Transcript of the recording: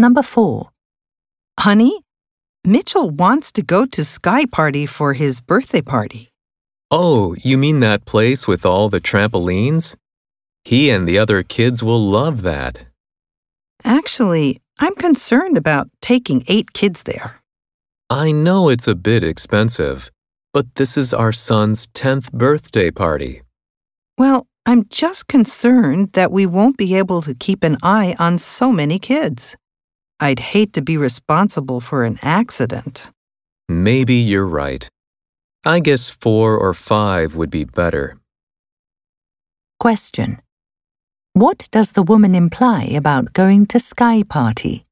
Number 4. Honey, Mitchell wants to go to Sky Party for his birthday party. Oh, you mean that place with all the trampolines? He and the other kids will love that. Actually, I'm concerned about taking eight kids there. I know it's a bit expensive, but this is our son's 10th birthday party. Well, I'm just concerned that we won't be able to keep an eye on so many kids. I'd hate to be responsible for an accident. Maybe you're right. I guess four or five would be better. Question. What does the woman imply about going to Sky Party?